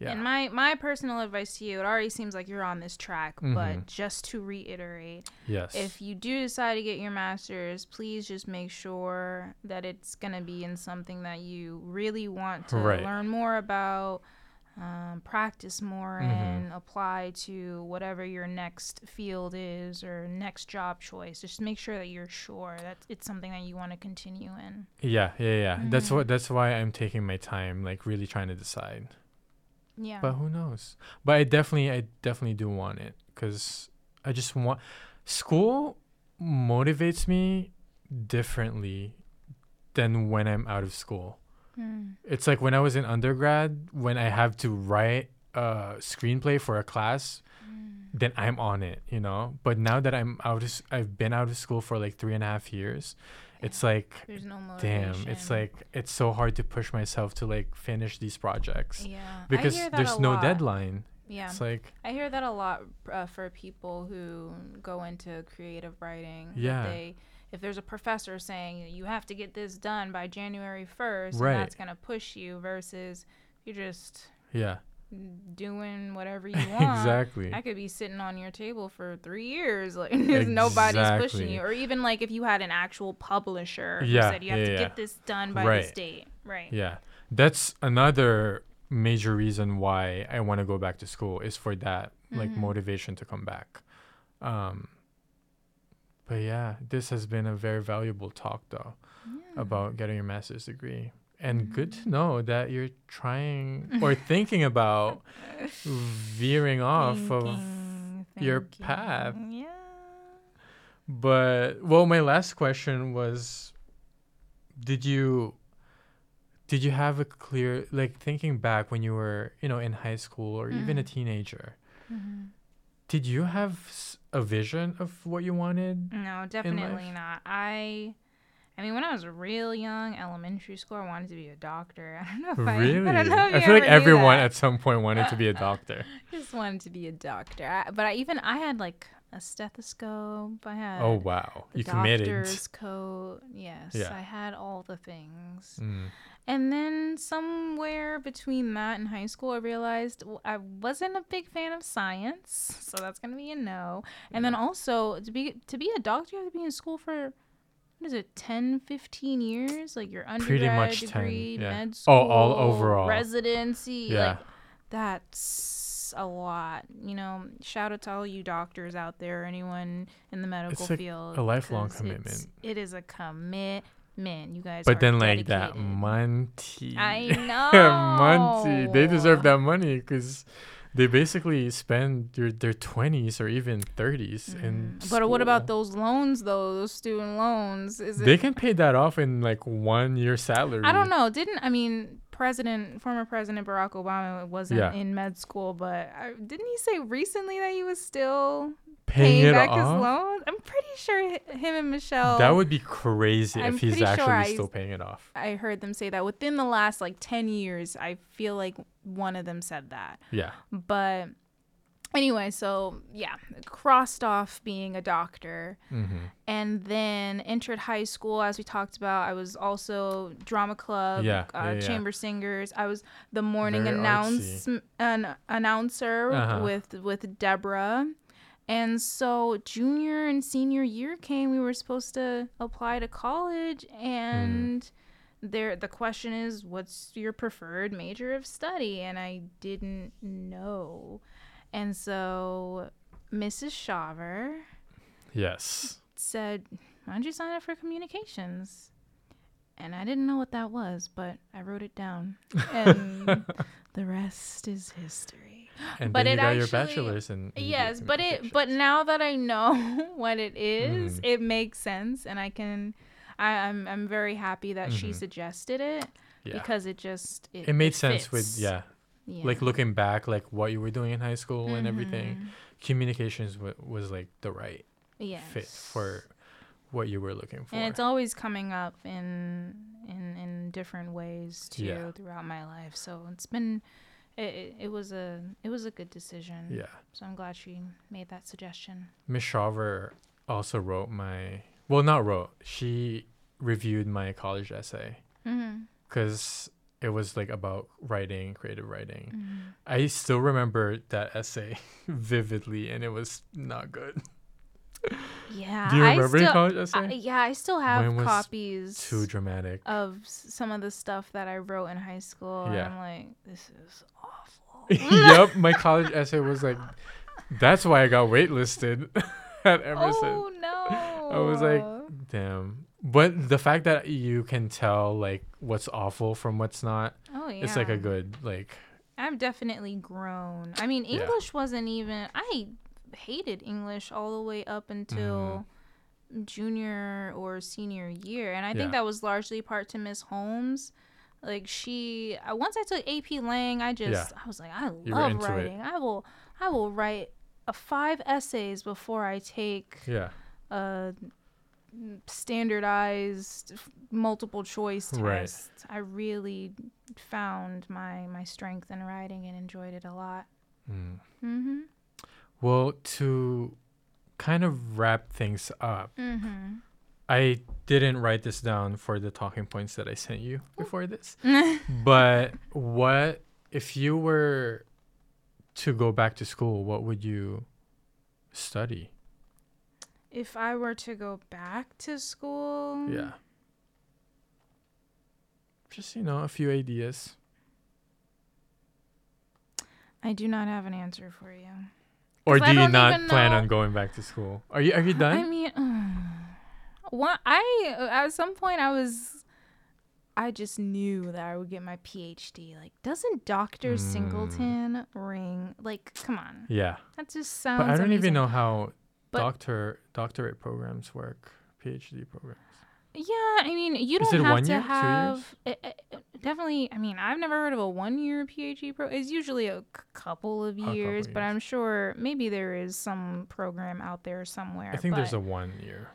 Yeah. And my my personal advice to you, it already seems like you're on this track, Mhm. but just to reiterate, yes. if you do decide to get your master's, please just make sure that it's gonna be in something that you really want to Right. learn more about, um, practice more, Mhm. and apply to whatever your next field is or next job choice. Just make sure that you're sure that it's something that you want to continue in. yeah, yeah, yeah. That's Mhm. what that's why I'm taking my time like really trying to decide. Yeah. But who knows? But I definitely I definitely do want it cuz I just want school motivates me differently than when I'm out of school. Mm. It's like when I was in undergrad, when I have to write a screenplay for a class, Mm. then I'm on it, you know. But now that I'm out, of, I've been out of school for like three and a half years. It's like, There's no motivation. damn, it's like it's so hard to push myself to like finish these projects yeah, because there's no lot. deadline. Yeah, It's like, I hear that a lot uh, for people who go into creative writing. Yeah. They, if there's a professor saying you have to get this done by January 1st, Right. that's going to push you versus you're just yeah, doing whatever you want. exactly. I could be sitting on your table for three years, like nobody's pushing you. Or even like if you had an actual publisher who Yeah, said you have yeah, to yeah. get this done by this date, right? Yeah. That's another major reason why I want to go back to school is for that like Mhm. motivation to come back. Um but yeah, this has been a very valuable talk though about getting your master's degree. And good Mm-hmm. to know that you're trying or thinking about veering off of Thinking, your path. Yeah. But well, my last question was did you did you have a clear like thinking back when you were, you know, in high school or even a Mhm. teenager? hmm Did you have a vision of what you wanted? No, definitely not. I, I mean, when I was real young, elementary school, I wanted to be a doctor. I don't know if I, really? I don't know you feel like everyone at some point wanted to be a doctor. Just wanted to be a doctor. I, but I even I had like a stethoscope. I had oh wow. You committed. doctor's coat. Yes, Yeah. I had all the things. Mm. And then somewhere between that and high school, I realized I wasn't a big fan of science, so that's gonna be a no. And then also to be to be a doctor, you have to be in school for what is it, 10, 15 years? Like your undergrad Pretty much 10, degree, yeah. med school, Oh, all overall. residency. Yeah. Like that's a lot. You know, shout out to all you doctors out there, anyone in the medical like field. a lifelong commitment. it's- It is a commitment. You guys But then like that money. I money. They deserve that money because they basically spend their their twenties or even thirties in. Mm. But what about those loans though? Those student loans? Is it? They can pay that off in like one year salary. I don't know. Didn't I mean President, former President Barack Obama wasn't Yeah. in med school, but I, didn't he say recently that he was still Paying, paying, it back off. his loans? I'm pretty sure him and Michelle. That would be crazy I'm if he's pretty sure actually I- still paying it off. I heard them say that within the last like ten years. I feel like one of them said that. Yeah. but anyway, so yeah, crossed off being a doctor. Mm-hmm. and then entered high school as we talked about i was also drama club Yeah, uh, yeah, yeah. chamber singers i was the morning Very announce an announcer Uh-huh. with with deborah and so junior and senior year came we were supposed to apply to college and there the question is what's your preferred major of study and i didn't know and so mrs shaver Yes. said, Why don't you sign up for communications? And I didn't know what that was, but I wrote it down. And the rest is history. And But then you it got your actually- bachelor's in media Yes, but it but now that I know what it is, Mhm. it makes sense and I can I, I'm I'm very happy that she Mhm. suggested it yeah. because it just it, it made sense with yeah, Yeah. like looking back like what you were doing in high school and everything Mhm. communications w- was like the right yes. fit for what you were looking for and it's always coming up in in in different ways too Yeah. throughout my life so it's been it, it, was a it was a good decision. Yeah. So i'm glad she made that suggestion. Miss shaver also wrote my well not wrote she reviewed my college essay. Mm-hmm. because it was like about writing creative writing. Mm-hmm. i still remember that essay vividly and it was not good yeah do you I remember your still, college I, essay yeah i still have copies too dramatic of some of the stuff that i wrote in high school Yeah. and i'm like this is awful yep, my college essay was like, that's why I got waitlisted at Emerson. oh no I was like, damn. But the fact that you can tell like what's awful from what's not, oh yeah it's like a good like. I've definitely grown. I mean, Yeah. English wasn't even. I hated English all the way up until junior or senior year, and I Yeah. think that was largely part to Miss Holmes. Like she, uh, once I took AP Lang, I just, Yeah. I was like, I You love into it. writing. I will, I will write a five essays before I take Yeah, a standardized multiple choice test. Right. I really found my my strength in writing and enjoyed it a lot. Mm. Mhm. Well, to kind of wrap things up, Mhm. I didn't write this down for the talking points that I sent you before this. but what if you were to go back to school? What would you study? if I were to go back to school, Yeah. Just you know, a few ideas. I do not have an answer for you. Or do you don't plan know- on going back to school? Are you are you done? I mean, what I at some point I was, I just knew that I would get my PhD. Like, doesn't Doctor Mm. Singleton ring? Like, come on, yeah. that just sounds. But I don't even know how But- doctor doctorate programs work, PhD programs. Yeah, I mean, you don't have one to year? Have it- it- definitely. I mean, I've never heard of a one-year PhD pro. It's usually a c- couple of couple years, but. I'm sure maybe there is some program out there somewhere. I think there's a one year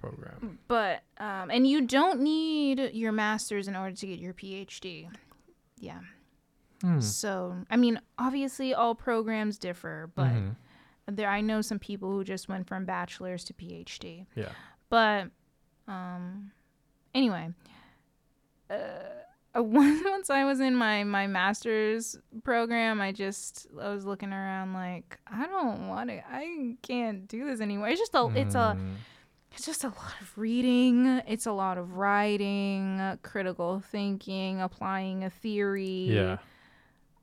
program. But um, and you don't need your master's in order to get your PhD. Yeah. Hmm. So I mean, obviously all programs differ, but Mhm. there I know some people who just went from bachelor's to PhD. Yeah. But um, anyway, uh, once once I was in my my master's program, I just I was looking around like I don't want to. I can't do this anymore. It's just a it's a Mm. it's just a lot of reading. It's a lot of writing, uh, critical thinking, applying a theory. Yeah.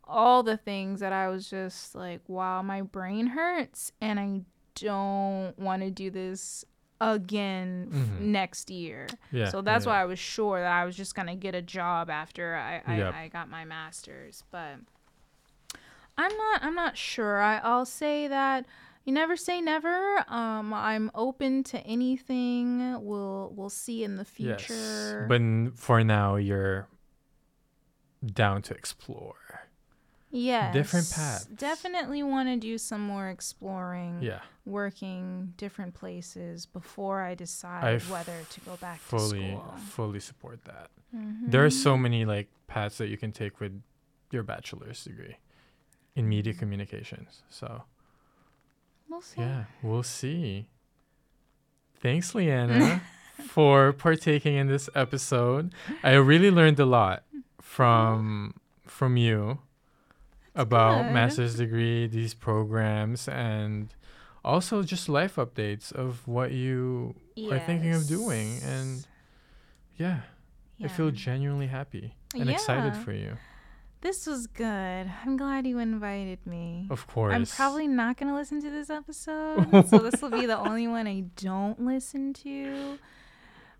All the things that I was just like, wow, my brain hurts and I don't want to do this again f- Mhm. next year. Yeah. so that's yeah. why I was sure that I was just going to get a job after I, I, Yep. I got my master's. But I'm not I'm not sure. I, I'll say that you never say never. Um, I'm open to anything. We'll we'll see in the future. Yes. But for now, you're down to explore. Yes, different paths. Definitely want to do some more exploring, Yeah. working different places before I decide I f- whether to go back Fully, to school. fully support that. Mhm. There are so many like paths that you can take with your bachelor's degree in media communications. So We'll see. yeah, we'll see. Thanks, Leeanna, for partaking in this episode. I really learned a lot from from you about good. master's degree, these programs, and also just life updates of what you are thinking of doing. And yeah, I feel genuinely happy and excited for you. This was good. I'm glad you invited me. Of course. I'm probably not going to listen to this episode. so this will be the only one I don't listen to.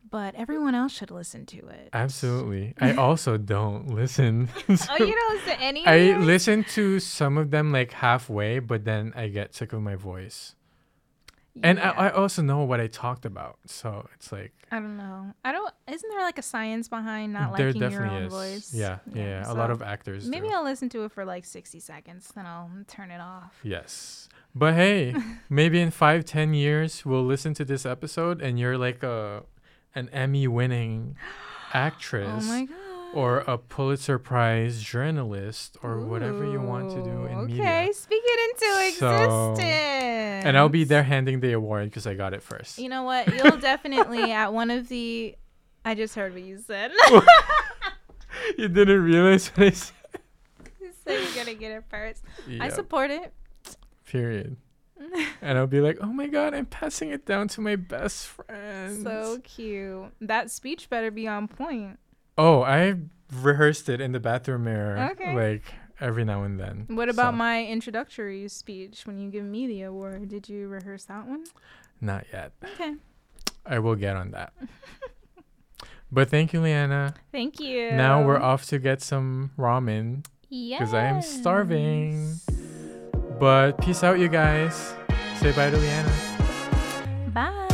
But everyone else should listen to it. Absolutely. I also don't listen. Oh, you don't listen to any I listen to some of them like halfway, but then I get sick of my voice. Yeah. And I, I also know what I talked about. So it's like I don't know. I don't. Isn't there like a science behind not there liking your definitely own is. voice? Yeah, yeah. yeah. A lot of actors. Maybe do. I'll listen to it for like 60 seconds, then I'll turn it off. Yes. But hey, maybe in five, ten years we'll listen to this episode and you're like a an Emmy winning actress. Oh my god. or a Pulitzer Prize journalist or whatever you want to do in Ooh, media. Okay, speak it into So- existence. And I'll be there handing the award because I got it first. You know what? You'll definitely at one of the. I just heard what you said. you didn't realize what I said. you said you're gonna get it first. I support it. period. And I'll be like, oh my god, I'm passing it down to my best friend. So cute. That speech better be on point. oh, I rehearsed it in the bathroom mirror, Okay. like every now and then. What about So, my introductory speech when you give me the award? Did you rehearse that one? Not yet. Okay. I will get on that. but thank you, Leeanna. Thank you. Now we're off to get some ramen. Yes. Because I am starving. But peace out, you guys. Say bye to Leeanna. Bye.